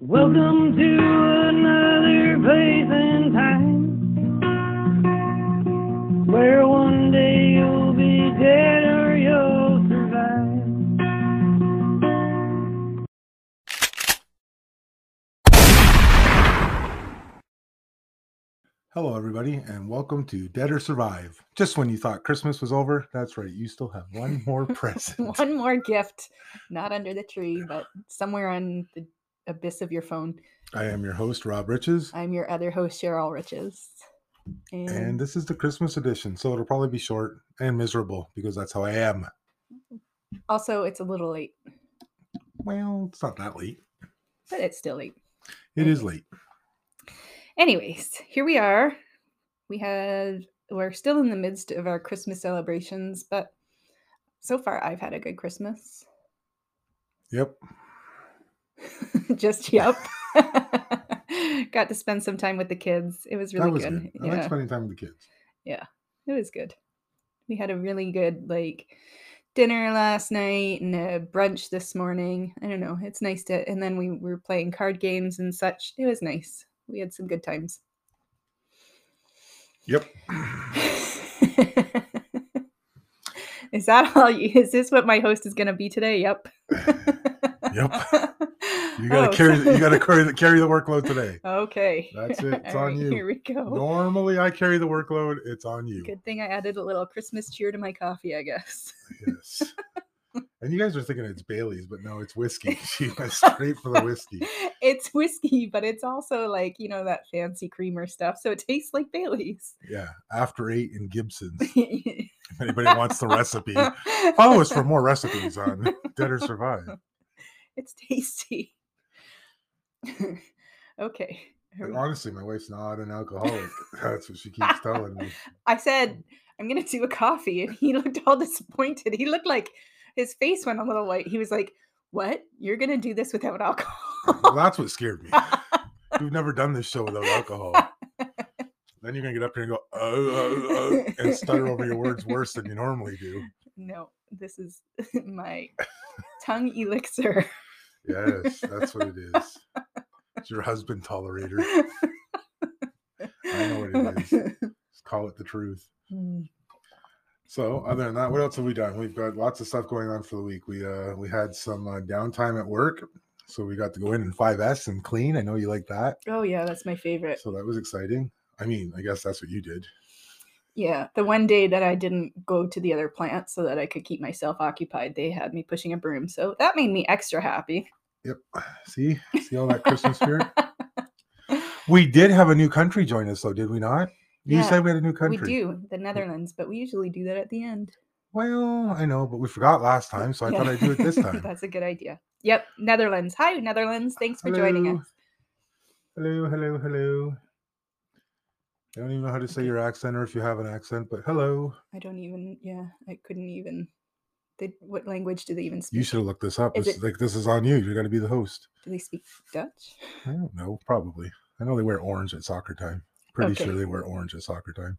Welcome to another place and time where one day you'll be dead or you'll survive. Hello, everybody, and welcome to Dead or Survive. Just when you thought Christmas was over, that's right, you still have one more present. One more gift, not under the tree, but somewhere on the abyss of your phone. I am your host, Rob Riches, I'm your other host, Cheryl Riches. And, and this is the Christmas edition, so it'll probably be short and miserable because that's how I am. also, it's a little late, Well, it's not that late. but it's still late. It is late. Anyways, here we are. We had, we're still in the midst of our Christmas celebrations, but so far I've had a good Christmas. Yep. Just yep. Got to spend some time with the kids. It was really was good. good. I like spending time with the kids. Yeah, it was good. We had a really good like dinner last night and a brunch this morning. I don't know. It's nice to and then we were playing card games and such. It was nice. We had some good times. Yep. is that all you is this what my host is gonna be today? Yep. Yep. You gotta Oh, carry. so- you gotta carry the, carry the workload today. Okay. That's it. It's All on right, you. Here we go. Normally, I carry the workload. It's on you. Good thing I added a little Christmas cheer to my coffee, I guess. Yes. And you guys are thinking it's Bailey's, but no, it's whiskey. She went straight for the whiskey. it's whiskey, but it's also like, you know, that fancy creamer stuff. So it tastes like Bailey's. Yeah, after eight in Gibson's. If anybody wants the recipe, follow us for more recipes on Dead or Survive. it's tasty. okay. honestly, my wife's not an alcoholic. That's what she keeps telling me. I said, I'm going to do a coffee. And he looked all disappointed. He looked like his face went a little white. He was like, What? You're going to do this without Well, alcohol? that's what scared me. We've never done this show without alcohol. Then you're gonna get up here and go oh, oh, oh, and stutter over your words worse than you normally do. no, this is my tongue elixir. Yes, that's what it is. It's your husband tolerator. I know what it is. Just call it the truth. Mm, So other than that, what else have we done? We've got lots of stuff going on for the week. We uh we had some uh, downtime at work, so we got to go in in 5S and clean. I know you like that, Oh, yeah, that's my favorite. so that was exciting. I mean, I guess that's what you did. Yeah, the one day that I didn't go to the other plant so that I could keep myself occupied, they had me pushing a broom. So that made me extra happy. Yep. See, see all that Christmas spirit. We did have a new country join us, though, did we not? You Yeah, said we had a new country. we do, the Netherlands, but we usually do that at the end. Well, I know, but we forgot last time, so I thought I'd do it this time. That's a good idea. Yep, Netherlands. Hi, Netherlands. Thanks for joining us. Hello, hello, hello. I don't even know how to say your accent or if you have an accent, but hello. I don't even, yeah, I couldn't even. They, what language do they even speak? You should have looked this up. Is It's it- like this is on you. You're gonna be the host. Do they speak Dutch? I don't know, probably. I know they wear orange at soccer time. Pretty Okay. sure they wear orange at soccer time.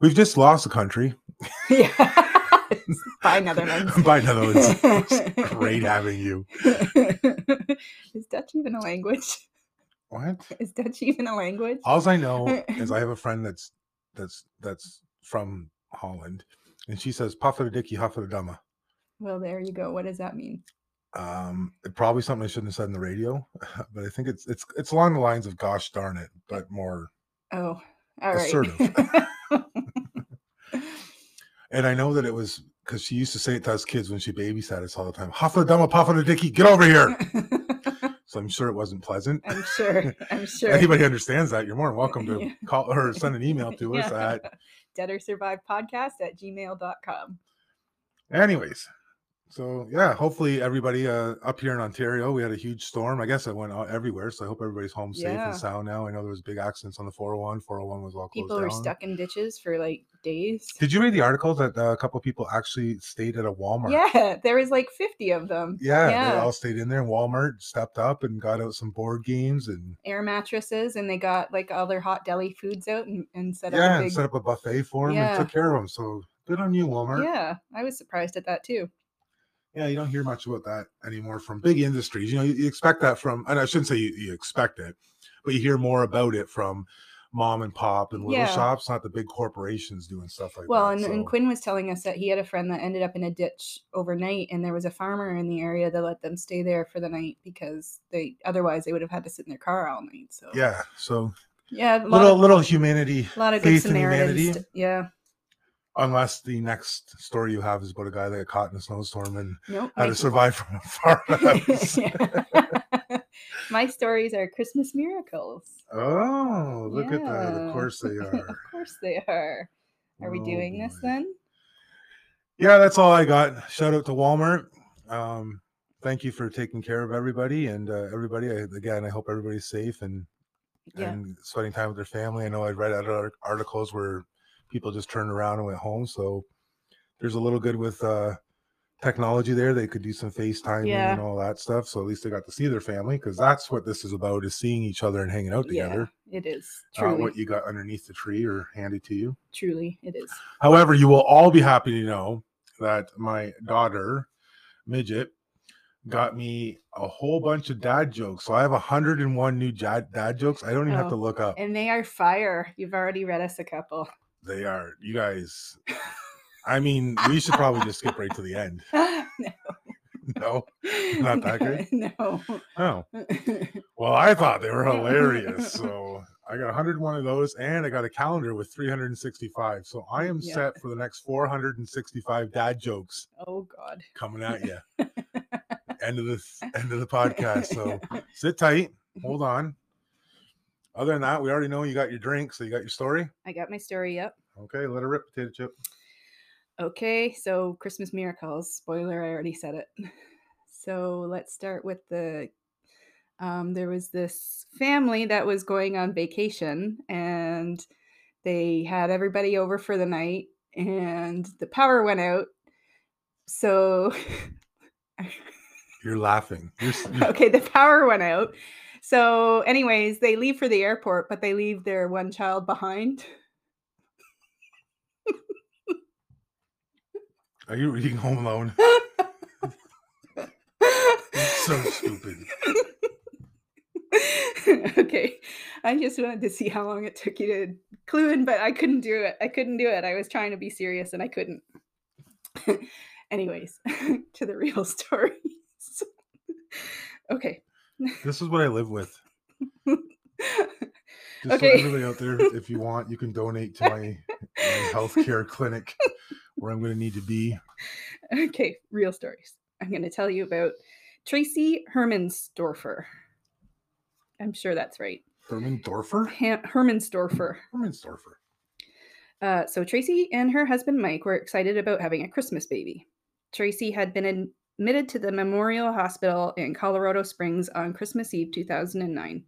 We've just lost a country. yeah. Bye, Netherlands. Bye, Netherlands. It's great having you. Is Dutch even a language? What? Is Dutch even a language? All I know is I have a friend that's that's that's from Holland, and she says "puffer dicky huffer dumma." Well, there you go. What does that mean? Um, it- probably something I shouldn't have said in the radio, but I think it's it's it's along the lines of "gosh darn it," but more. Oh, all right. Assertive. And I know that it was because she used to say it to us kids when she babysat us all the time. Puffer dicky, get over here. So I'm sure it wasn't pleasant. I'm sure. I'm sure. Anybody understands that? You're more than welcome to Yeah. call or send an email to us Yeah. at Dead or Survive Podcast at gmail.com. Anyways, so yeah, hopefully everybody uh, up here in Ontario, we had a huge storm. I guess it went out everywhere, so I hope everybody's home safe Yeah. and sound now. I know there was big accidents on the 401. 401 was all closed People were down. stuck in ditches for like days. Did you read the article that uh, a couple people actually stayed at a Walmart? Yeah, there was like 50 of them. Yeah, Yeah. they all stayed in there. And Walmart stepped up and got out some board games and Air mattresses, and they got like all their hot deli foods out and, and set yeah, up a and big. set up a buffet for them Yeah. and took care of them. So good on you, Walmart. Yeah, I was surprised at that too. Yeah, you don't hear much about that anymore from big industries. You know, you, you expect that from, and I shouldn't say you, you expect it, but you hear more about it from mom and pop and little Yeah. shops, not the big corporations doing stuff like Well, that. Well, and so- Quinn was telling us that he had a friend that ended up in a ditch overnight, and there was a farmer in the area that let them stay there for the night because they otherwise they would have had to sit in their car all night. So yeah, so yeah, a little of, little humanity, a lot of good Samaritans. humanity. yeah, unless the next story you have is about a guy that got caught in a snowstorm and nope. how to survive from a. My stories are Christmas miracles. oh, look at that! Of course they are. of course they are. Are we Oh, doing this then? Yeah, that's all I got. Shout out to Walmart. Um, thank you for taking care of everybody and uh, everybody. I, again, I hope everybody's safe and Yeah. and spending time with their family. I know I read other articles where people just turned around and went home. So there's a little good with uh, technology there. They could do some FaceTime Yeah. and all that stuff. So at least they got to see their family because that's what this is about: is seeing each other and hanging out together. Yeah, it is. Uh, what you got underneath the tree or handed to you. truly, it is. However, you will all be happy to know that my daughter, Midget, got me a whole bunch of dad jokes. So I have 101 new dad, dad jokes. I don't even have to Oh, look up. And they are fire. You've already read us a couple. They are, you guys. I mean, we should probably just skip right to the end. no, No. Not that good? No. Oh, well, I thought they were hilarious. So I got 101 of those and I got a calendar with 365. So I am Yeah. set for the next 465 dad jokes oh God. coming at you. end of this end of the podcast. So sit tight, hold on. Other than that, we already know you got your drink, so you got your story. I got my story Yep. Okay, let her rip, potato chip. Okay, so Christmas miracles. Spoiler, I already said it. So let's start with the. Um, there was this family that was going on vacation, and they had everybody over for the night, and the power went out. So, You're laughing. You're, you're- okay, the power went out. So, anyways, they leave for the airport, but they leave their one child behind. are you reading Home Alone? so stupid. okay. I just wanted to see how long it took you to clue in, but I couldn't do it. I couldn't do it. I was trying to be serious and I couldn't. Anyways, to the real stories. okay. This is what I live with. Just Okay. so everybody out there, if you want, you can donate to my, my healthcare clinic where I'm going to need to be. okay, real stories. I'm going to tell you about Tracy Hermanstorfer. I'm sure that's right. Herman Dorfer? Ha- Hermanstorfer. Hermanstorfer. Uh, so Tracy and her husband Mike were excited about having a Christmas baby. Tracy had been admitted to the Memorial Hospital in Colorado Springs on Christmas Eve 2009.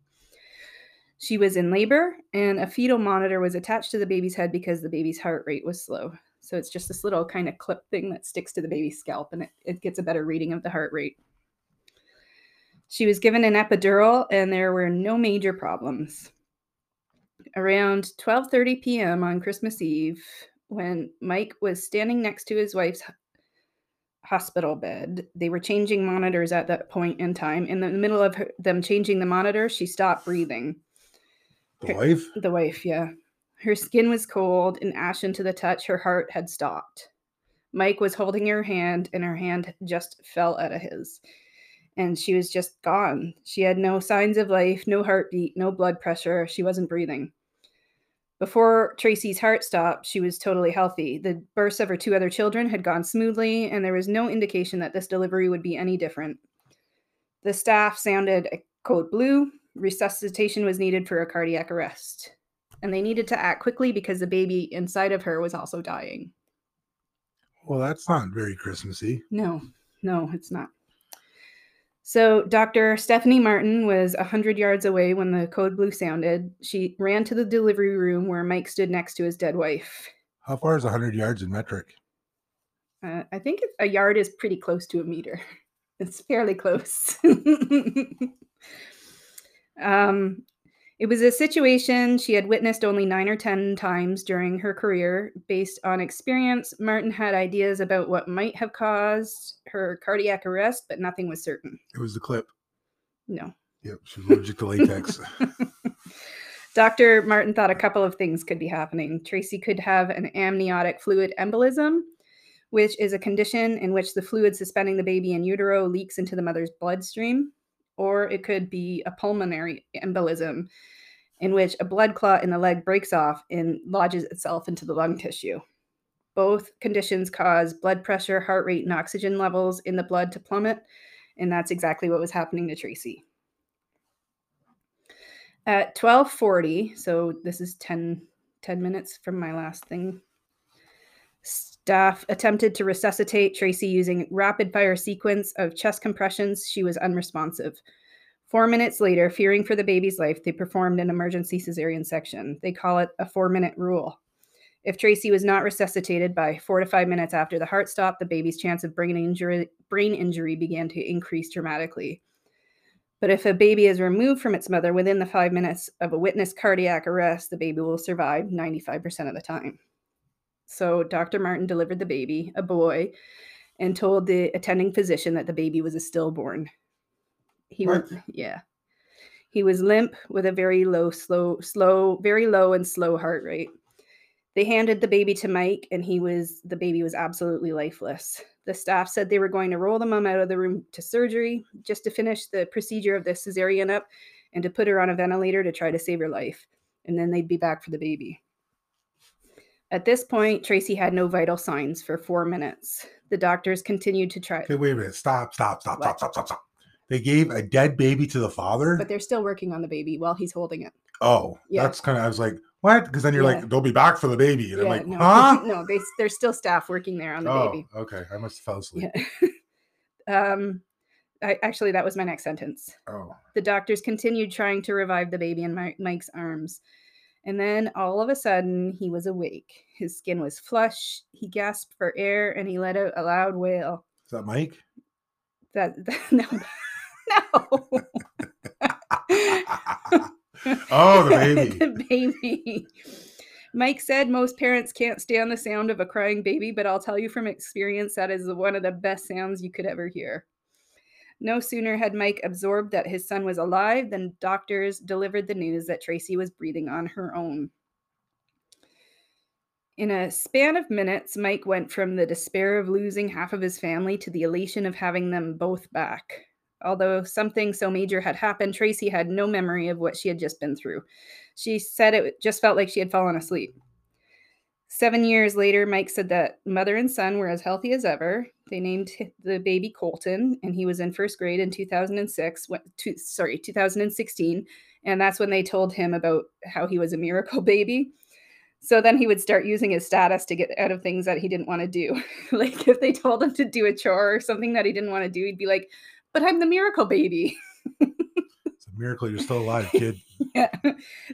She was in labor, and a fetal monitor was attached to the baby's head because the baby's heart rate was slow. So it's just this little kind of clip thing that sticks to the baby's scalp, and it, it gets a better reading of the heart rate. She was given an epidural, and there were no major problems around 12:30 p.m. on Christmas Eve when Mike was standing next to his wife's hospital bed. They were changing monitors at that point in time. In the middle of her, them changing the monitor, she stopped breathing. The wife? The wife, yeah. Her skin was cold and ashen to the touch. Her heart had stopped. Mike was holding her hand, and her hand just fell out of his. And she was just gone. She had no signs of life, no heartbeat, no blood pressure. She wasn't breathing. Before Tracy's heart stopped, she was totally healthy. The births of her two other children had gone smoothly, and there was no indication that this delivery would be any different. The staff sounded eh, a code blue. Resuscitation was needed for a cardiac arrest. And they needed to act quickly because the baby inside of her was also dying. Well, that's not very Christmassy. No, no, it's not. So Dr. Stephanie Martin was 100 yards away when the code blue sounded. She ran to the delivery room where Mike stood next to his dead wife. How far is 100 yards in metric? Uh, I think a yard is pretty close to a meter. It's fairly close. um, It was a situation she had witnessed only nine or 10 times during her career. Based on experience, Martin had ideas about what might have caused her cardiac arrest, but nothing was certain. It was the clip. No. Yep, she was allergic to latex. Dr. Martin thought a couple of things could be happening. Tracy could have an amniotic fluid embolism, which is a condition in which the fluid suspending the baby in utero leaks into the mother's bloodstream, or it could be a pulmonary embolism, in which a blood clot in the leg breaks off and lodges itself into the lung tissue. Both conditions cause blood pressure, heart rate, and oxygen levels in the blood to plummet, and that's exactly what was happening to Tracy. At 1240, so this is 10, 10 minutes from my last thing, staff attempted to resuscitate Tracy using rapid fire sequence of chest compressions. She was unresponsive. Four minutes later, fearing for the baby's life, they performed an emergency cesarean section. They call it a four minute rule. If Tracy was not resuscitated by four to five minutes after the heart stopped, the baby's chance of brain injury, brain injury began to increase dramatically. But if a baby is removed from its mother within the five minutes of a witnessed cardiac arrest, the baby will survive 95% of the time. So Dr. Martin delivered the baby, a boy, and told the attending physician that the baby was a stillborn. He What? was yeah. He was limp with a very low, slow, slow, very low and slow heart rate. They handed the baby to Mike, and he was the baby was absolutely lifeless. The staff said they were going to roll the mom out of the room to surgery just to finish the procedure of the cesarean up and to put her on a ventilator to try to save her life. And then they'd be back for the baby. At this point, Tracy had no vital signs for four minutes. The doctors continued to try, okay, wait a minute. Stop, stop, stop, What? stop, stop, stop, stop. They gave a dead baby to the father. but they're still working on the baby while he's holding it. oh, Yeah. that's kind of. I was like, what? Because then you're Yeah. like, they'll be back for the baby, and I'm like, no, huh? no, they, there's still staff working there on the oh, baby. okay. I must have fell asleep. Yeah. um, I, actually, that was my next sentence. Oh, The doctors continued trying to revive the baby in Mi- Mike's arms. And then all of a sudden, he was awake. His skin was flush. He gasped for air and he let out a loud wail. is that Mike? That, no, no. oh, the baby. the baby. Mike said most parents can't stand the sound of a crying baby, but I'll tell you from experience that is one of the best sounds you could ever hear. No sooner had Mike absorbed that his son was alive than doctors delivered the news that Tracy was breathing on her own. In a span of minutes, Mike went from the despair of losing half of his family to the elation of having them both back. Although something so major had happened, Tracy had no memory of what she had just been through. She said it just felt like she had fallen asleep. Seven years later, Mike said that mother and son were as healthy as ever. They named the baby Colton, and he was in first grade in 2006. When, two, sorry, 2016, and that's when they told him about how he was a miracle baby. So then he would start using his status to get out of things that he didn't want to do. like if they told him to do a chore or something that he didn't want to do, he'd be like, "But I'm the miracle baby." Miracle you're still alive, kid. Yeah.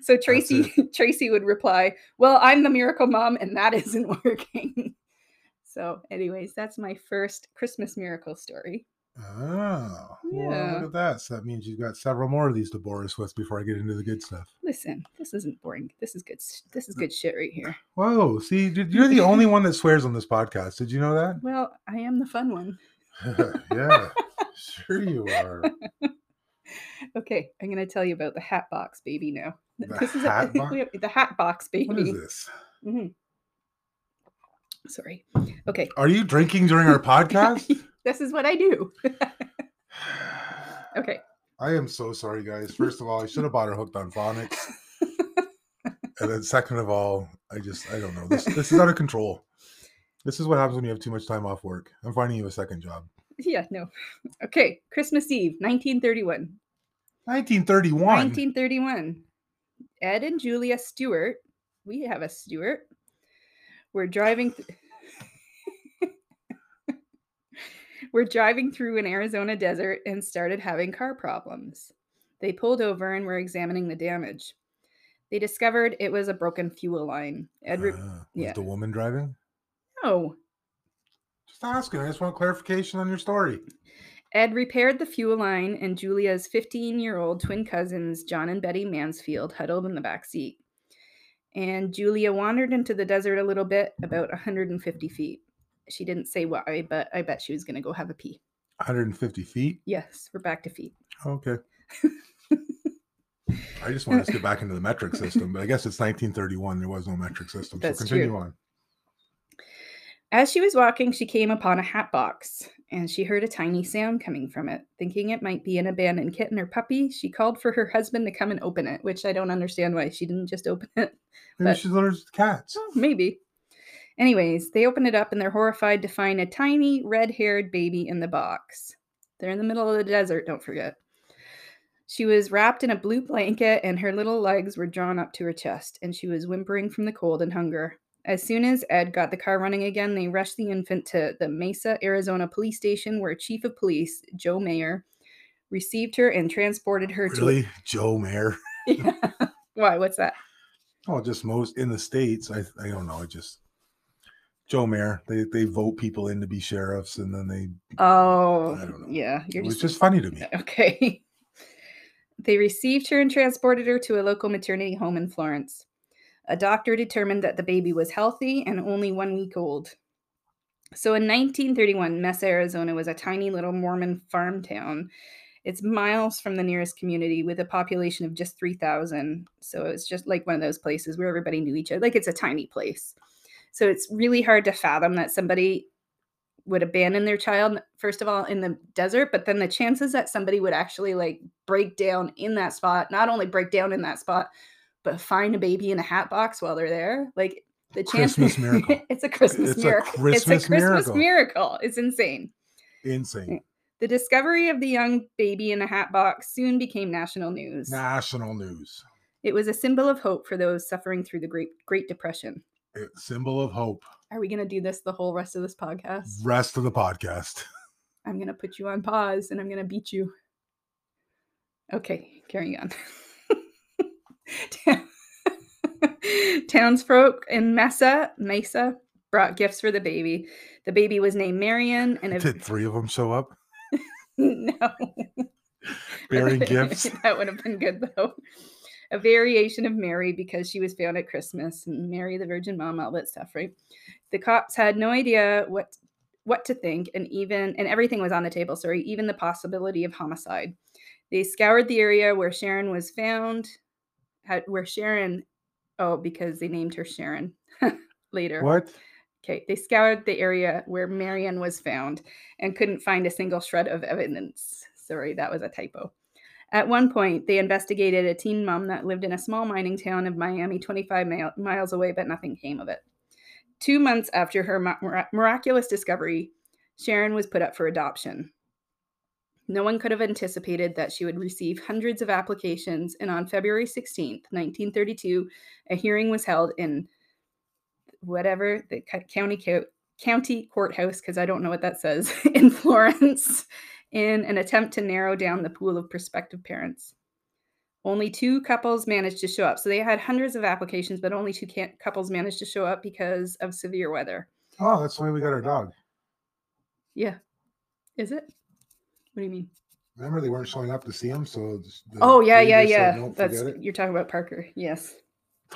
So Tracy Tracy would reply, "Well, I'm the miracle mom and that isn't working." So, anyways, that's my first Christmas miracle story. Oh, well, look at that. So that means you've got several more of these to bore us with before I get into the good stuff. Listen, this isn't boring. This is good. This is good shit right here. Whoa, see, you're the only one that swears on this podcast. Did you know that? Well, I am the fun one. yeah, sure you are. Okay, I'm going to tell you about the hat box baby now. The this is hat a, box? we have- the hat box baby. What is this? Mhm. Sorry. Okay, Are you drinking during our podcast? this is what I do. okay. I am so sorry, guys. First of all, I should have bought her hooked on phonics. and then second of all, I just I don't know. This this is out of control. This is what happens when you have too much time off work. I'm finding you a second job. Yeah, no. Okay, Christmas Eve, 1931. 1931. 1931. Ed and Julia Stewart, we have a Stewart. We're driving. Th- We're driving through an Arizona desert and started having car problems. They pulled over and were examining the damage. They discovered it was a broken fuel line. Ed, re- Ah, was yeah. the woman driving? no, Just asking. I just want clarification on your story. Ed repaired the fuel line, and Julia's 15 year old twin cousins, John and Betty Mansfield, huddled in the back seat. And Julia wandered into the desert a little bit, about 150 feet. She didn't say why, but I bet she was going to go have a pee. 150 feet. Yes, we're back to feet. Okay. I just want us to get back into the metric system, but I guess it's 1931. There was no metric system. That's so continue true. on. As she was walking, she came upon a hat box and she heard a tiny sound coming from it. Thinking it might be an abandoned kitten or puppy, she called for her husband to come and open it, which I don't understand why she didn't just open it. Maybe But- she's allergic to cats. Oh, maybe. Anyways, they open it up and they're horrified to find a tiny red haired baby in the box. They're in the middle of the desert, don't forget. She was wrapped in a blue blanket and her little legs were drawn up to her chest, and she was whimpering from the cold and hunger. As soon as Ed got the car running again, they rushed the infant to the Mesa, Arizona police station where Chief of Police, Joe Mayer, received her and transported her to Really? Joe Mayer? to. Why? What's that? Oh, just most in the States. I I don't know. I just Joe Mayer. They they vote people in to be sheriffs and then they Oh, I don't know. yeah. it You're was just just funny to me. Okay. They received her and transported her to a local maternity home in Florence. A doctor determined that the baby was healthy and only one week old. So in 1931, Mesa, Arizona was a tiny little Mormon farm town. It's miles from the nearest community with a population of just 3,000. So it's just like one of those places where everybody knew each other. Like it's a tiny place. So it's really hard to fathom that somebody would abandon their child first of all in the desert but then the chances that somebody would actually like break down in that spot not only break down in that spot but find a baby in a hat box while they're there like the chance Christmas miracle. it's a christmas It's a miracle Christmas it's a christmas miracle. miracle it's insane Insane. the discovery of the young baby in a hat box soon became national news National news. it was a symbol of hope for those suffering through the great great depression It- symbol of hope. are we going to do this the whole rest of this podcast Rest of the podcast. I'm going to put you on pause and I'm going to beat you. Okay, carrying on. Town- Townsfolk in Mesa, Mesa brought gifts for the baby. The baby was named Marion and Did three of them show up no. bearing gifts? that would have been good though. A variation of Mary because she was found at Christmas and Mary the Virgin Mom, all that stuff, right? The cops had no idea what what to think, and even and everything was on the table. Sorry, even the possibility of homicide. They scoured the area where Sharon was found, had where Sharon, oh, because they named her Sharon later. What? Okay, they scoured the area where Marion was found and couldn't find a single shred of evidence. Sorry, that was a typo. At one point, they investigated a teen mom that lived in a small mining town of Miami, 25 mile, miles away, but nothing came of it. Two months after her mi- miraculous discovery, Sharon was put up for adoption. No one could have anticipated that she would receive hundreds of applications, and on February 16th, 1932, a hearing was held in whatever the county co- county courthouse because I don't know what that says in Florence in an attempt to narrow down the pool of prospective parents. Only two couples managed to show up. So they had hundreds of applications, but only two couples managed to show up because of severe weather. Oh, that's the way we got our dog. Yeah. Is it? What do you mean? Remember, they weren't showing up to see him, so. the Oh yeah, yeah, said, yeah. "Don't That's forget it." you're talking about Parker. Yes.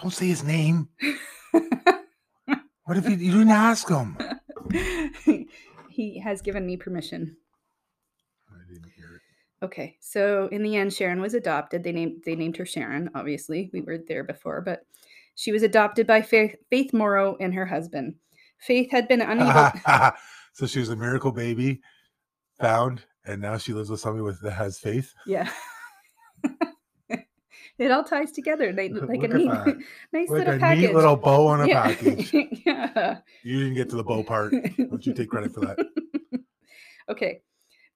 Don't say his name. What if you, you didn't ask him? he has given me permission. I didn't hear it. Okay, so in the end, Sharon was adopted. They named they named her Sharon. Obviously, we were there before, but she was adopted by Faith, Faith Morrow and her husband. Faith had been unable. so she was a miracle baby found, and now she lives with somebody with that has faith. yeah, it all ties together. They Look like a at neat, that. nice Like little a package. neat little bow on a yeah. package. yeah. You didn't get to the bow part. Don't you take credit for that? okay.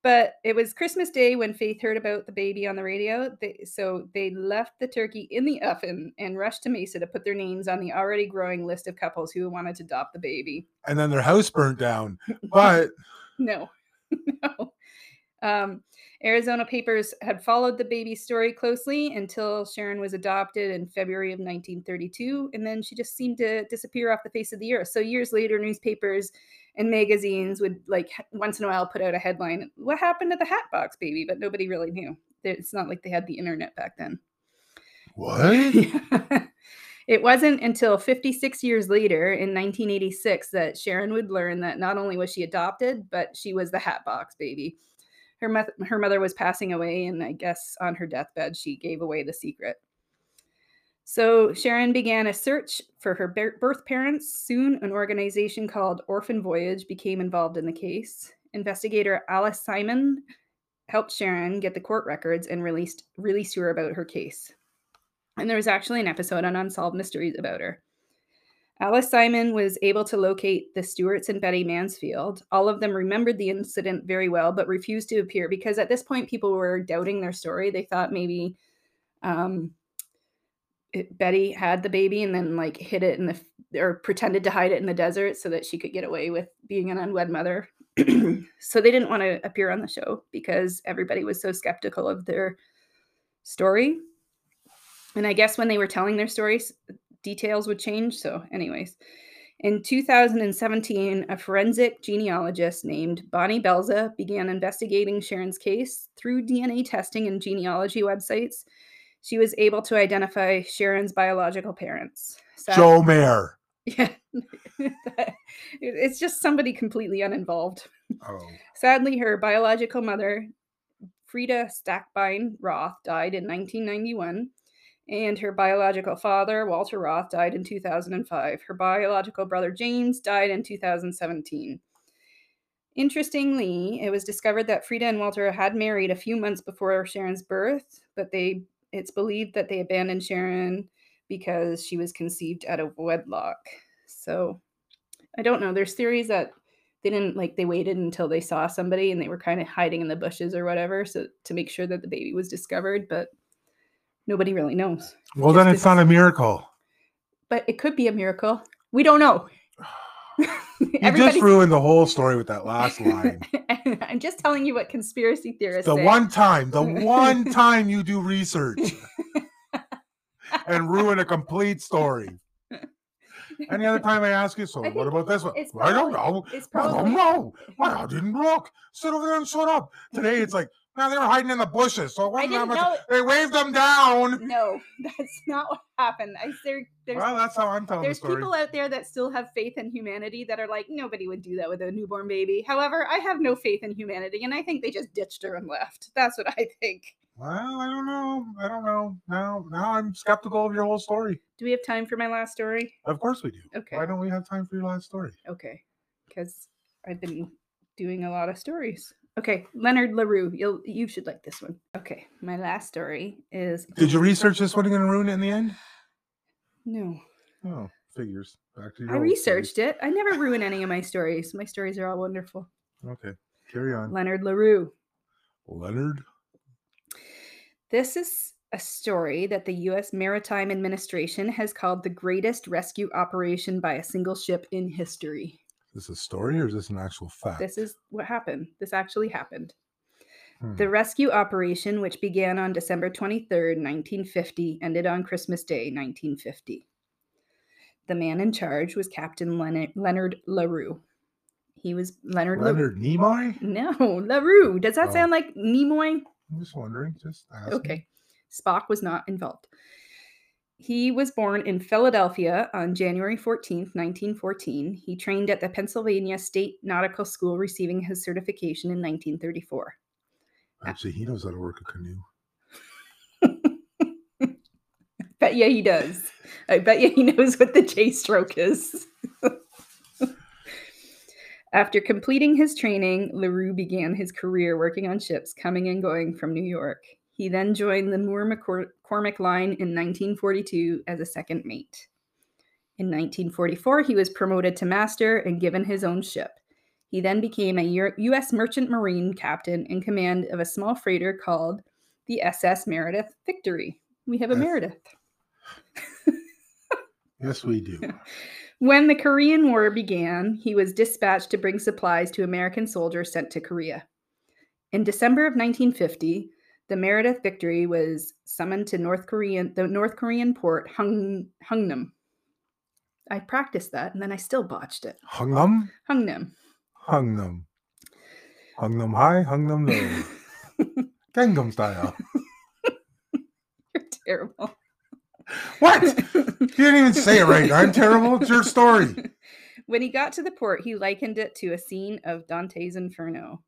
But it was Christmas Day when Faith heard about the baby on the radio. They, so they left the turkey in the oven and rushed to Mesa to put their names on the already growing list of couples who wanted to adopt the baby. And then their house burnt down. But No, no. Um, Arizona papers had followed the baby story closely until Sharon was adopted in February of 1932, and then she just seemed to disappear off the face of the earth. So years later, newspapers and magazines would like once in a while put out a headline, "What happened to the Hatbox Baby?" But nobody really knew. It's not like they had the internet back then. What? it wasn't until 56 years later in 1986 that Sharon would learn that not only was she adopted, but she was the Hatbox baby. Her, moth- her mother was passing away, and I guess on her deathbed, she gave away the secret. So Sharon began a search for her birth parents. Soon, an organization called Orphan Voyage became involved in the case. Investigator Alice Simon helped Sharon get the court records and released released her about her case. And there was actually an episode on Unsolved Mysteries about her. Alice Simon was able to locate the Stewarts and Betty Mansfield. All of them remembered the incident very well, but refused to appear because at this point people were doubting their story. They thought maybe um, it, Betty had the baby and then like hid it in the or pretended to hide it in the desert so that she could get away with being an unwed mother. so they didn't want to appear on the show because everybody was so skeptical of their story. And I guess when they were telling their stories, details would change. So, anyways, in 2017, a forensic genealogist named Bonnie Belza began investigating Sharon's case through DNA testing and genealogy websites. She was able to identify Sharon's biological parents. Sad- Joe Mayer. Yeah. it's just somebody completely uninvolved. Oh. Sadly, her biological mother, Frida Stackbein Roth, died in 1991, and her biological father, Walter Roth, died in 2005. Her biological brother, James, died in 2017. Interestingly, it was discovered that Frida and Walter had married a few months before Sharon's birth, but they it's believed that they abandoned Sharon because she was conceived out of wedlock. So I don't know. There's theories that they didn't like they waited until they saw somebody and they were kind of hiding in the bushes or whatever so to make sure that the baby was discovered but nobody really knows Well, Just then it's not a miracle. but it could be a miracle we don't know You just ruined the whole story with that last line. i'm just telling you what conspiracy theorists the say. one time, the one time you do research and ruin a complete story. Any other time I ask you, so what about this one? it's I don't know. it's I don't know. Well, I didn't look. Sit over there and shut up. Today it's like, man, they were hiding in the bushes. So it wasn't that much. know. They waved them down. No, that's not what happened. I there, there's Well, that's how I'm telling the there's story. people out there that still have faith in humanity that are like nobody would do that with a newborn baby. However, I have no faith in humanity, and I think they just ditched her and left. That's what I think. Well, I don't know. I don't know. Now, now I'm skeptical of your whole story. Do we have time for my last story? Of course we do. Okay. Why don't we have time for your last story? Okay, because I've been doing a lot of stories. Okay, Leonard Larue, you'll you should like this one. Okay, my last story is Did you research this one going to ruin it in the end? no. Oh, figures. Back to your I researched it. I never ruin any of my stories. My stories are all wonderful. Okay, carry on. Leonard Larue. Leonard. This is a story that the U.S. Maritime Administration has called the greatest rescue operation by a single ship in history. Is this a story or is this an actual fact? This is what happened. This actually happened. Hmm. The rescue operation, which began on December 23rd, 1950, ended on Christmas Day, 1950. The man in charge was Captain Leonard, Leonard LaRue. He was Leonard, La- Leonard Nimoy? No, LaRue. Does that Oh. sound like Nimoy? I'm just wondering. Just asking. Okay. Spock was not involved. He was born in Philadelphia on January 14, 1914. He trained at the Pennsylvania State Nautical School, receiving his certification in 1934. Actually, uh, he knows how to work a canoe. Bet yeah, he does. I bet yeah, he knows what the J stroke is. After completing his training, LaRue began his career working on ships coming and going from New York. He then joined the Moore McCormack Line in 1942 as a second mate. In 1944, he was promoted to master and given his own ship. He then became a U.S. Merchant Marine captain in command of a small freighter called the SS Meredith Victory. We have a Yes. Meredith. Yes, we do. When the Korean War began, he was dispatched to bring supplies to American soldiers sent to Korea. In December of 1950, the Meredith Victory was summoned to North Korean the North Korean port Hung, Hungnam. I practiced that and then I still botched it. Hungnam. Hung them. Hung them high, hung them low. Gangnam style. You're terrible. What? You didn't even say it right. I'm terrible. It's your story. When he got to the port, he likened it to a scene of Dante's Inferno.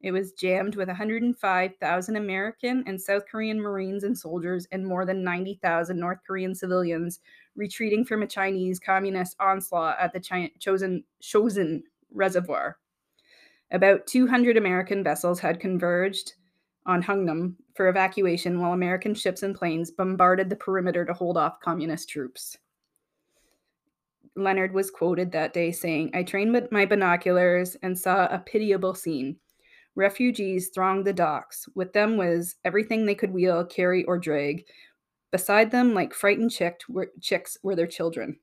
It was jammed with 105,000 American and South Korean Marines and soldiers and more than 90,000 North Korean civilians retreating from a Chinese communist onslaught at the Chi- chosen Chosin Reservoir. About 200 American vessels had converged on Hungnam for evacuation while American ships and planes bombarded the perimeter to hold off communist troops. Leonard was quoted that day saying, I trained with my binoculars and saw a pitiable scene. Refugees thronged the docks. With them was everything they could wheel, carry, or drag. Beside them, like frightened chick- were, chicks, were their children.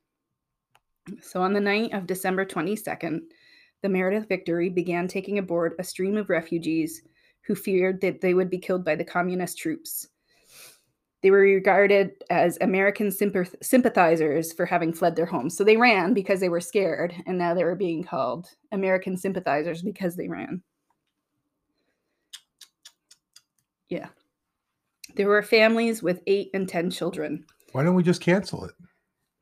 So on the night of December 22nd, the Meredith Victory began taking aboard a stream of refugees who feared that they would be killed by the communist troops. They were regarded as American sympath- sympathizers for having fled their homes. So they ran because they were scared, and now they were being called American sympathizers because they ran. Yeah. There were families with eight and 10 children. Why don't we just cancel it?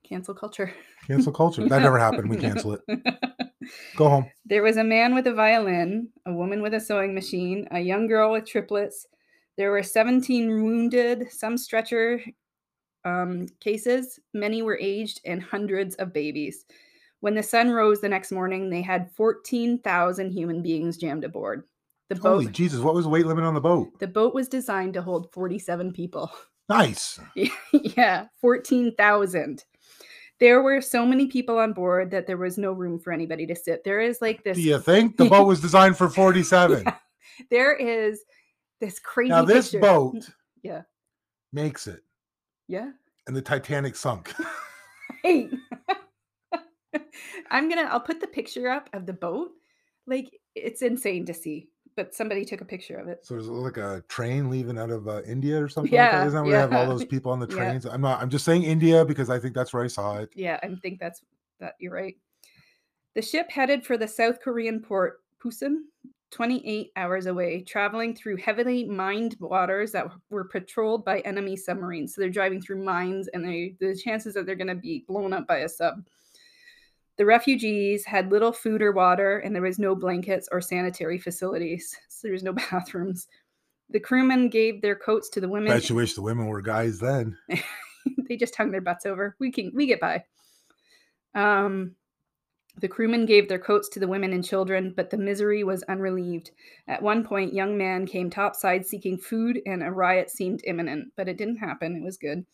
Cancel culture. Cancel culture. That never happened. We cancel it. Go home. There was a man with a violin, a woman with a sewing machine, a young girl with triplets. There were 17 wounded, some stretcher um, cases. Many were aged, and hundreds of babies. When the sun rose the next morning, they had 14,000 human beings jammed aboard. The boat, Holy Jesus, what was the weight limit on the boat? the boat was designed to hold 47 people. Nice. yeah, 14,000. There were so many people on board that there was no room for anybody to sit. There is like this Do you think the boat was designed for 47? Yeah. there is this crazy Now this picture. boat Yeah. makes it, Yeah. and the Titanic sunk. Hey. I'm gonna I'll put the picture up of the boat. Like it's insane to see. But somebody took a picture of it. So there's like a train leaving out of uh, India or something like Yeah, that. Isn't that where they have all those people on the Yeah. trains? I'm not. I'm just saying India because I think that's where I saw it. Yeah, I think that's that you're right. The ship headed for the South Korean port Pusan, 28 hours away, traveling through heavily mined waters that were patrolled by enemy submarines. So they're driving through mines, and they the chances that they're going to be blown up by a sub. The refugees had little food or water, and there was no blankets or sanitary facilities. So there was no bathrooms. The crewmen gave their coats to the women. Bet you wish the women were guys then. they just hung their butts over. We can we get by. Um, the crewmen gave their coats to the women and children, but the misery was unrelieved. At one point, young man came topside seeking food, and a riot seemed imminent, but it didn't happen. It was good.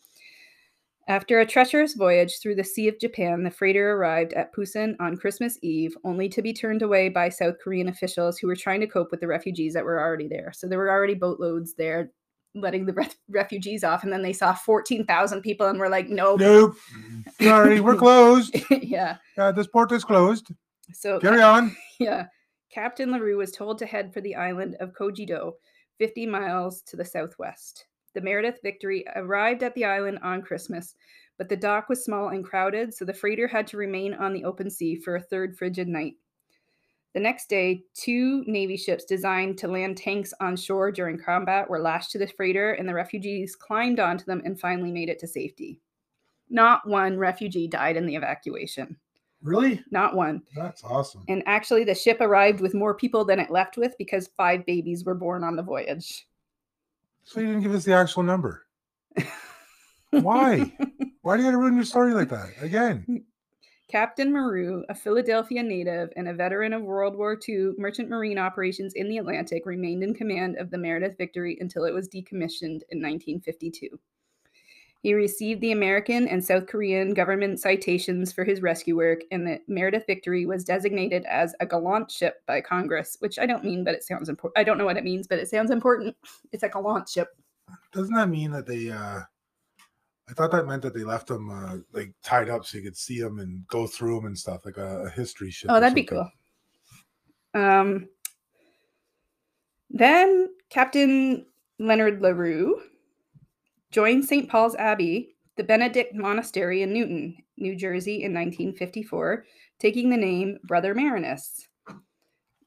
After a treacherous voyage through the Sea of Japan, the freighter arrived at Pusan on Christmas Eve, only to be turned away by South Korean officials who were trying to cope with the refugees that were already there. So there were already boatloads there, letting the ref- refugees off, and then they saw 14,000 people and were like, nope. Nope. Sorry, we're closed. yeah. Uh, this port is closed. So Carry on. yeah, Captain LaRue was told to head for the island of Kojido, 50 miles to the southwest. The Meredith Victory arrived at the island on Christmas, but the dock was small and crowded, so the freighter had to remain on the open sea for a third frigid night. The next day, two Navy ships designed to land tanks on shore during combat were lashed to the freighter, and the refugees climbed onto them and finally made it to safety. Not one refugee died in the evacuation. Really? Not one. That's awesome. And actually, the ship arrived with more people than it left with because five babies were born on the voyage. So you didn't give us the actual number. Why? Why do you have to ruin your story like that? Again. Captain LaRue, a Philadelphia native and a veteran of World War II merchant marine operations in the Atlantic, remained in command of the Meredith Victory until it was decommissioned in 1952. He received the American and South Korean government citations for his rescue work, and the Meredith Victory was designated as a gallant ship by Congress, which I don't mean, but it sounds important. I don't know what it means, but it sounds important. It's a gallant ship. Doesn't that mean that they uh I thought that meant that they left them uh like tied up so you could see them and go through them and stuff like a, a history ship. Oh, that'd be cool. Um, then Captain Leonard LaRue joined St. Paul's Abbey, the Benedict Monastery in Newton, New Jersey in 1954, taking the name Brother Marinus.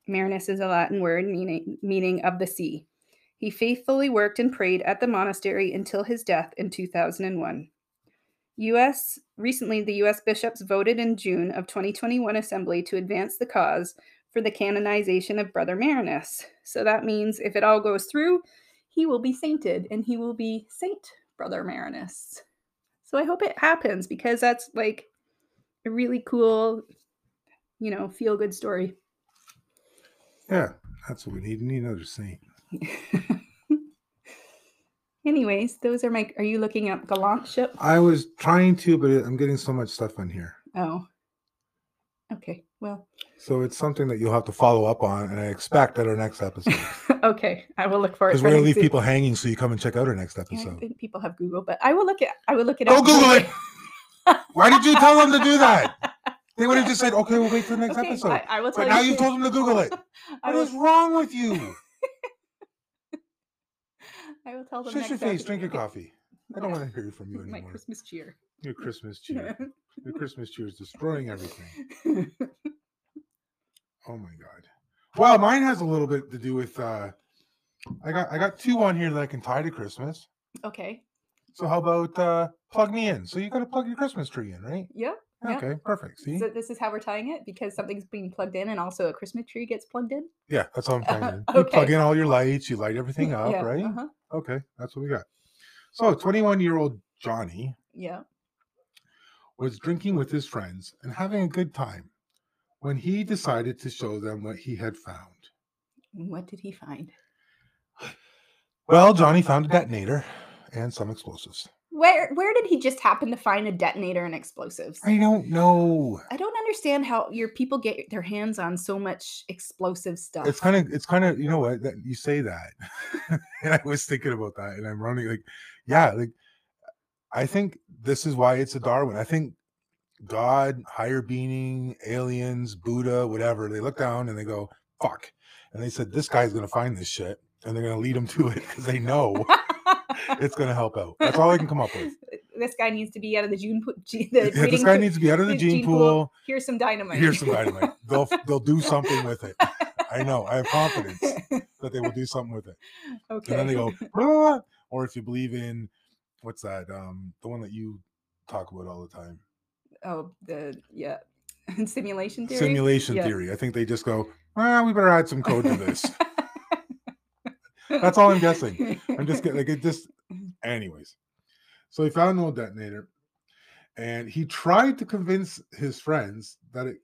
Marinus is a Latin word meaning meaning of the sea. He faithfully worked and prayed at the monastery until his death in 2001. US recently the US bishops voted in June of 2021 assembly to advance the cause for the canonization of Brother Marinus. So that means if it all goes through, he will be sainted and he will be Saint Brother Marinus. So I hope it happens because that's like a really cool, you know, feel good story. Yeah, that's what we need. We need another saint. Anyways, those are my. Are you looking up Gallant ship? I was trying to, but I'm getting so much stuff on here. Oh. Okay. Well. So it's something that you'll have to follow up on, and I expect at our next episode. okay, I will look for it. Because we're gonna leave people hanging, so you come and check out our next Yeah, I episode. think people have Google, but I will look at. I will look it Go up. Google it. Why did you tell them to do that? They would have just said, "Okay, we'll wait for the next Okay, episode." I, I will tell But now you. you've told them to Google it. What will, is wrong with you? I will tell them. Shush your face. Drink your coffee. I don't want to hear from you anymore. My. Christmas cheer. Your Christmas cheer. Your Christmas cheer is destroying everything. Oh my god. Well, mine has a little bit to do with. uh I got I got two on here that I can tie to Christmas. okay. So how about uh plug me in? So you got to plug your Christmas tree in, right? Yeah. Okay, perfect. See, So this is how we're tying it because something's being plugged in and also a Christmas tree gets plugged in. yeah, that's all I'm trying to. do. You plug in all your lights, you light everything up, yeah. right? Uh-huh. Okay, that's what we got. So 21 year old Johnny Yeah. was drinking with his friends and having a good time when he decided to show them what he had found. What did he find? Well, Johnny found a detonator and some explosives. Where where did he just happen to find a detonator and explosives? I don't know. I don't understand how your people get their hands on so much explosive stuff. It's kind of, it's kind of, you know what? That you say that, and I was thinking about that, and I'm running like, yeah, like I think this is why it's a Darwin. I think God, higher being, aliens, Buddha, whatever. They look down and they go, "Fuck," and they said, "This guy's gonna find this shit," and they're gonna lead him to it because they know it's gonna help out. That's all I can come up with. this guy needs to be out of the June. po- G- Yeah, this guy pool- needs to be out of the gene gene pool. pool. Here's some dynamite. Here's some dynamite. They'll they'll do something with it. I know. I have confidence that they will do something with it. okay. And then they go, or if you believe in what's that? Um, the one that you talk about all the time, Oh, the yeah, simulation theory. simulation Yeah. theory. I think they just go, "Well, we better add some code to this." That's all I'm guessing. I'm just getting like it just, anyways. So he found an old detonator, and he tried to convince his friends that it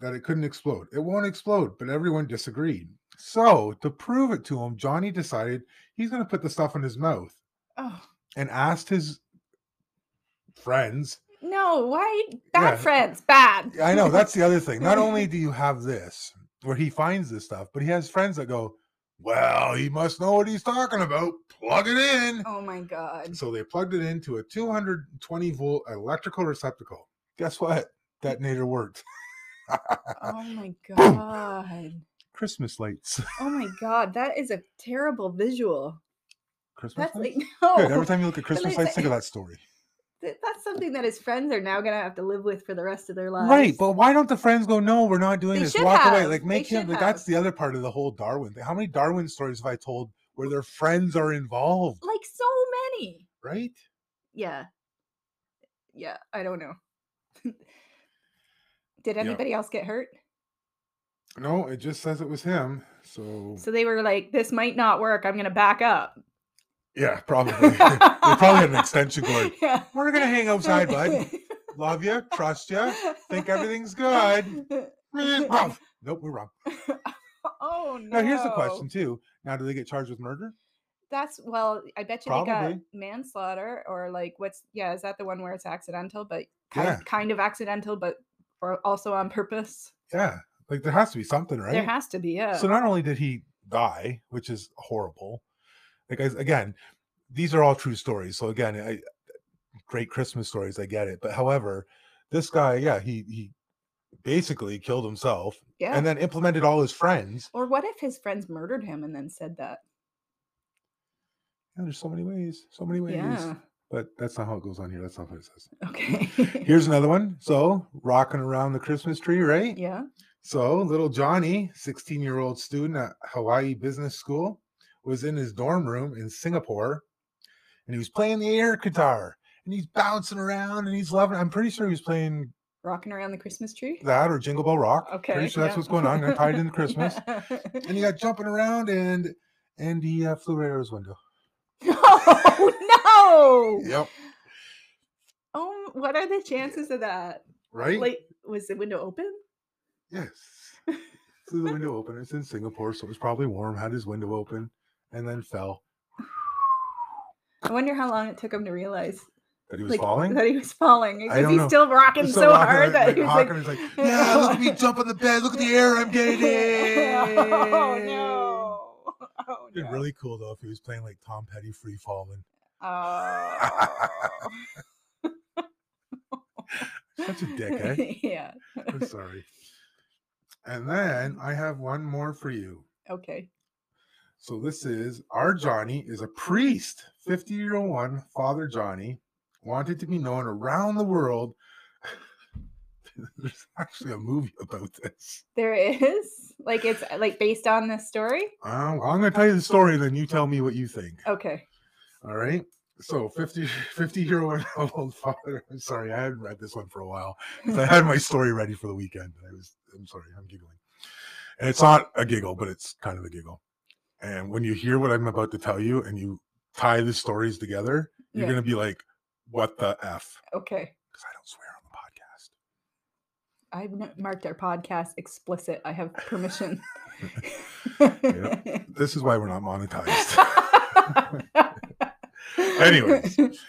that it couldn't explode. It won't explode, but everyone disagreed. So to prove it to him, Johnny decided he's going to put the stuff in his mouth Oh and asked his friends. No! Why bad Yeah. friends? Bad. I know that's the other thing. Not only do you have this where he finds this stuff, but he has friends that go, "Well, he must know what he's talking about. Plug it in." Oh my god. So they plugged it into a 220 volt electrical receptacle. Guess what? Detonator worked. Oh my god. Christmas lights. Oh my god. That is a terrible visual. Christmas That's lights. like no. Good. Every time you look at Christmas lights, think of that story. Th- That's something that his friends are now gonna have to live with for the rest of their lives. Right, but why don't the friends go? No, we're not doing They this. Walk away. have. Like They make him. Like, that's the other part of the whole Darwin thing. How many Darwin stories have I told where their friends are involved? like so many. Right? Yeah. Yeah, I don't know. Did Yeah. anybody else get hurt? No, it just says it was him. So So they were like, this might not work. I'm going to back up. Yeah, probably. they probably had an extension cord. Yeah. We're gonna hang outside, bud. Love you, trust you, think everything's good. Nope, we're wrong. oh, no. Now here's the question too. Now, do they get charged with murder? That's, well, I bet you they got Probably. manslaughter or like what's, yeah, is that the one where it's accidental, but kind, Yeah. kind of accidental, but or also on purpose? Yeah, like there has to be something, right? There has to be, yeah. So not only did he die, which is horrible. Like I, again, these are all true stories. So again, I, great Christmas stories. I get it, but however, this guy, yeah, he he basically killed himself yeah. and then implemented all his friends. or what if his friends murdered him and then said that? Yeah, there's so many ways, so many ways. Yeah. But that's not how it goes on here. That's not what it says. Okay. Here's another one. So rocking around the Christmas tree, right? yeah. So little Johnny, 16 year old student at Hawaii Business School, was in his dorm room in Singapore and he was playing the air guitar and he's bouncing around and he's loving it. I'm pretty sure he was playing Rocking around the Christmas tree. that or Jingle Bell Rock. Okay. Pretty sure that's what's going on. I tied into Christmas. And he got jumping around and and he uh, flew right out his window. oh no! Yep. Oh, what are the chances of that? Right? Like, was the window open? Yes. Flew the window open. It's in Singapore, so it was probably warm. Had his window open and then fell. I wonder how long it took him to realize That he was like, falling. that he was falling because he's know. still rocking so rocking, hard that like he was rocking, like, like, yeah, look at me jump on the bed. Look at the air I'm getting. oh no! Oh It'd no! really cool though if he was playing like Tom Petty free falling. Oh. Such a dick, eh? yeah. I'm sorry. And then I have one more for you. Okay. So this is our Johnny is a priest, 50 year old one, Father Johnny, wanted to be known around the world. There's actually a movie about this. There is like it's like based on this story. Um, I'm going to tell you the story, then you tell me what you think. Okay. All right. So 50, 50 year old father. I'm sorry, I hadn't read this one for a while. I had my story ready for the weekend. I was, I'm sorry, I'm giggling. And it's not a giggle, but it's kind of a giggle. And when you hear what I'm about to tell you and you tie the stories together, you're Yeah. going to be like, what the F? Okay. Because I don't swear on the podcast. I've marked our podcast explicit. I have permission. This is why we're not monetized. Anyways.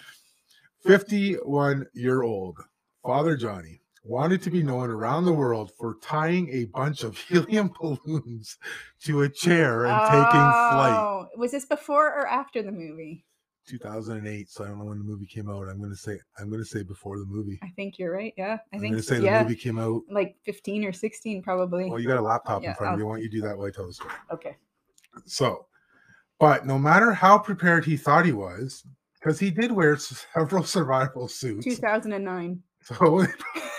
51 year old Father Johnny wanted to be known around the world for tying a bunch of helium balloons to a chair and taking flight. Oh, Was this before or after the movie? 2008. So I don't know when the movie came out. I'm gonna say I'm gonna say before the movie. I think you're right. Yeah, I I'm think gonna say the movie came out. like 15 or 16 probably. Well, you got a laptop Yeah, in front of I'll- you. Why don't you do that while I tell the story? okay. So, but no matter how prepared he thought he was, because he did wear several survival suits. 2009. So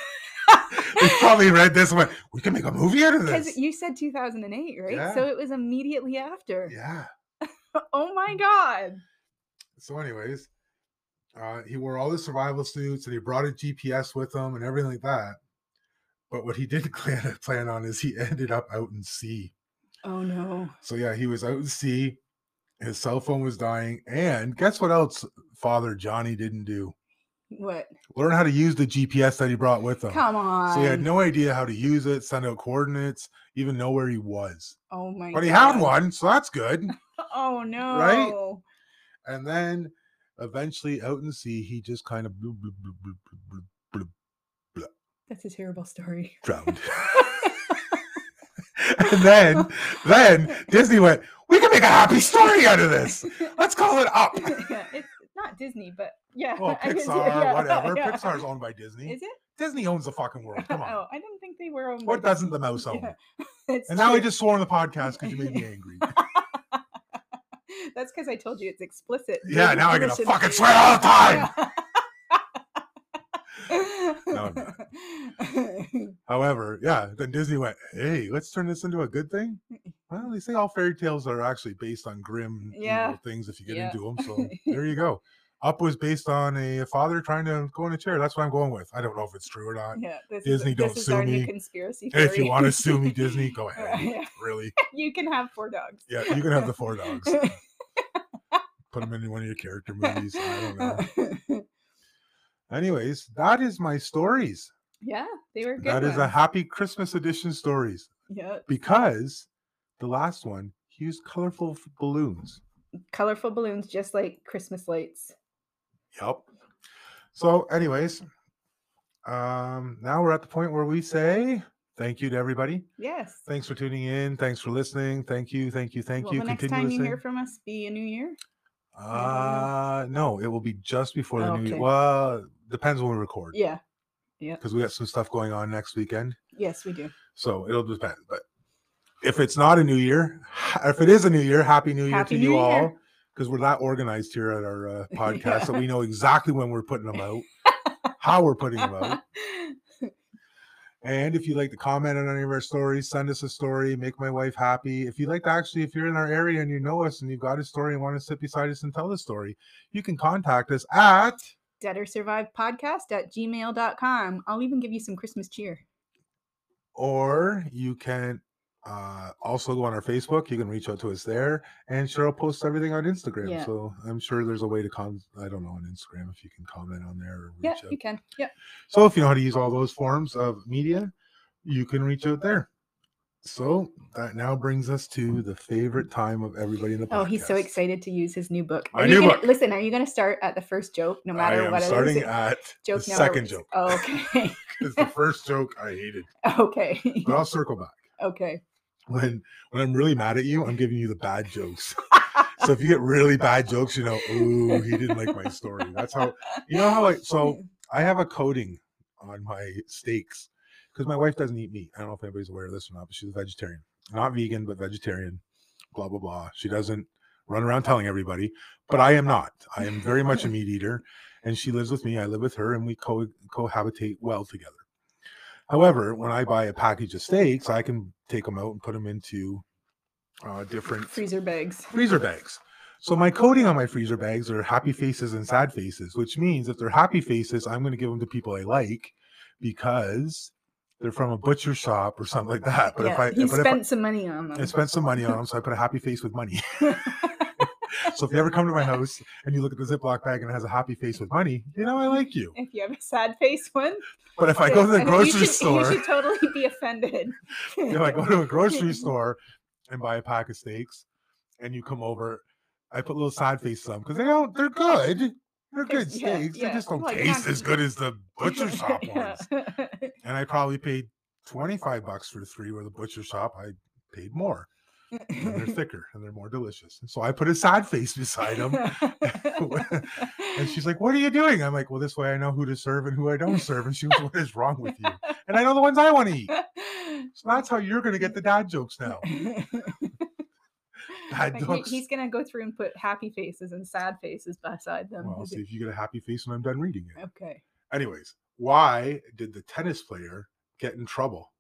they probably read this one. we can make a movie out of this. Because you said 2008, right? Yeah. So it was immediately after. Yeah. Oh my god. So, anyways, uh, he wore all the survival suits and he brought a GPS with him and everything like that. But what he didn't plan, plan on is he ended up out in sea. Oh no. So, yeah, he was out in sea. His cell phone was dying. And guess what else Father Johnny didn't do? What? Learn how to use the GPS that he brought with him. Come on. So he had no idea how to use it, send out coordinates, even know where he was. Oh my But he had one, so that's good. Oh no. Right? And then eventually out in sea, he just kind of bloop, bloop, bloop, bloop, bloop, bloop, That's a terrible story. drowned. and then, then Disney went, "We can make a happy story out of this. Let's call it Up." yeah, it's not Disney, but yeah. Oh, well, see- Pixar, yeah, whatever. yeah. Pixar's owned by Disney. Is it? Disney owns the fucking world. Come on. Oh, I didn't think they were. owned What doesn't the mouse own? And now I just swore on the podcast because you made me angry. That's because I told you it's explicit. Yeah, now I gotta fucking swear all the time. No, However, yeah, then Disney went, hey, let's turn this into a good thing. Well, they say all fairy tales are actually based on grim Yeah. things if you get Yeah. into them. So there you go. Up was based on a father trying to go in a chair. That's what I'm going with. I don't know if it's true or not. yeah, Disney, is, don't sue me. conspiracy And if you want to sue me, Disney, go Uh, ahead. yeah. Really? you can have four dogs. Yeah, you can have the four dogs. Put them in one of your character movies. I don't know. Anyways, that is my stories. yeah, they were good. That is a happy Christmas edition stories. yeah, because the last one he used colorful balloons. colorful balloons, just like Christmas lights. Yep. So, anyways, um, now we're at the point where we say thank you to everybody. Yes. Thanks for tuning in. Thanks for listening. Thank you. Thank you. Thank Will you. the next Continue time you listening. hear from us be a new year? uh, no, it will be just before the new year. Well, depends when we record Yeah. Yeah. Because we got some stuff going on next weekend. Yes, we do. So it'll depend. But if it's not a new year, if it is a new year, happy new year Happy to you New all. Because we're that organized here at our uh, podcast that Yeah. we know exactly when we're putting them out, how we're putting them out. And if you'd like to comment on any of our stories, send us a story, make my wife happy. If you'd like to actually, if you're in our area and you know us and you've got a story and want to sit beside us and tell the story, you can contact us at Dead or Survived Podcast at gmail.com. I'll even give you some Christmas cheer. or you can uh, also go on our Facebook. You can reach out to us there, and Cheryl posts everything on Instagram. Yeah. So I'm sure there's a way to con. I don't know on Instagram if you can comment on there or reach Yeah, out. you can. Yeah. So if you know how to use all those forms of media, you can reach out there. So that now brings us to the favorite time of everybody in the podcast. Oh, he's so excited to use his new book. My Are you new gonna, book. Listen, are you going to start at the first joke, no I matter am what it is? I'm starting at joke the second was- joke. Oh, okay. It's the first joke I hated, okay. but I'll circle back. okay. When when I'm really mad at you, I'm giving you the bad jokes. so if you get really bad jokes, you know, ooh, he didn't like my story. That's how you know how I so I have a coating on my steaks because my wife doesn't eat meat. I don't know if anybody's aware of this or not, but she's a vegetarian. Not vegan, but vegetarian. Blah blah blah. She doesn't run around telling everybody, but I am not. I am very much a meat eater, and she lives with me. I live with her, and we co- cohabitate well together. However, when I buy a package of steaks, I can take them out and put them into uh, different Freezer bags. freezer bags. So my coating on my freezer bags are happy faces and sad faces, which means if they're happy faces, I'm going to give them to people I like because they're from a butcher shop or something like that. But if I he but if spent some money on them, I spent some money on them, so I put a happy face with money. so if you ever come to my house and you look at the Ziploc bag and it has a happy face with money, you know I like you. if you have a sad face one, But if I go to the you grocery should- store, you should totally be offended. if I go to a grocery store and buy a pack of steaks, and you come over, I put little sad faces on them because they don't. They're good. They're good Yeah, steaks. yeah. They just don't Well, taste as good as the butcher shop ones. And I probably paid twenty five bucks for three, where the butcher shop I paid more. And they're thicker and they're more delicious. And so I put a sad face beside them. And she's like, "What are you doing?" I'm like, "Well, this way I know who to serve and who I don't serve." And she was, "What is wrong with you?" And I know the ones I want to eat. So that's how you're going to get the dad jokes now. Like, he- jokes. he's gonna go through and put happy faces and sad faces beside them. Well, I'll see if you get a happy face when I'm done reading it. okay. Anyways, why did the tennis player get in trouble?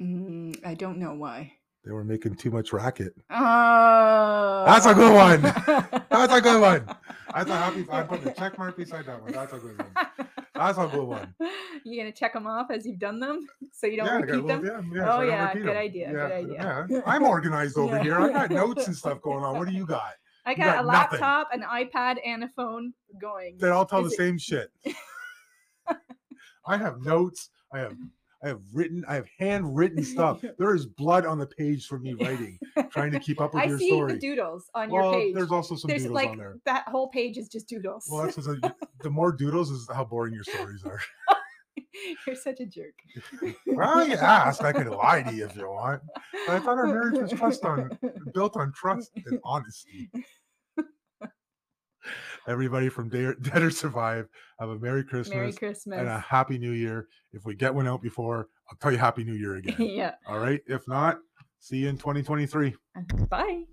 Mm, I don't know why. They were making too much racket. Oh, That's a good one. That's a good one. That's a happy. I put the check mark beside that one. That's a good one. That's a good one. You gonna check them off as you've done them, so you don't yeah, repeat little- them. yeah, yeah, Oh, so yeah, good 'em. idea, good idea. Yeah, I'm organized over Yeah. here. I got notes and stuff going on. What do you got? I got, got a nothing. laptop, an iPad, and a phone going. They all tell the it- same shit. I have notes. I have I have written. I have handwritten stuff. There is blood on the page for me writing, trying to keep up with I your see story. the doodles on well, your page. there's also some There's doodles like on there. that whole page is just doodles. Well, that's a, the more doodles is how boring your stories are. You're such a jerk. Well, you asked. I could lie to you if you want. But I thought our marriage was trust on built on trust and honesty. Everybody from Dead or Survive, have a Merry Christmas, Merry Christmas. and a Happy New Year. If we get one out before, I'll tell you Happy New Year again. yeah. All right. If not, see you in 2023. Uh, bye.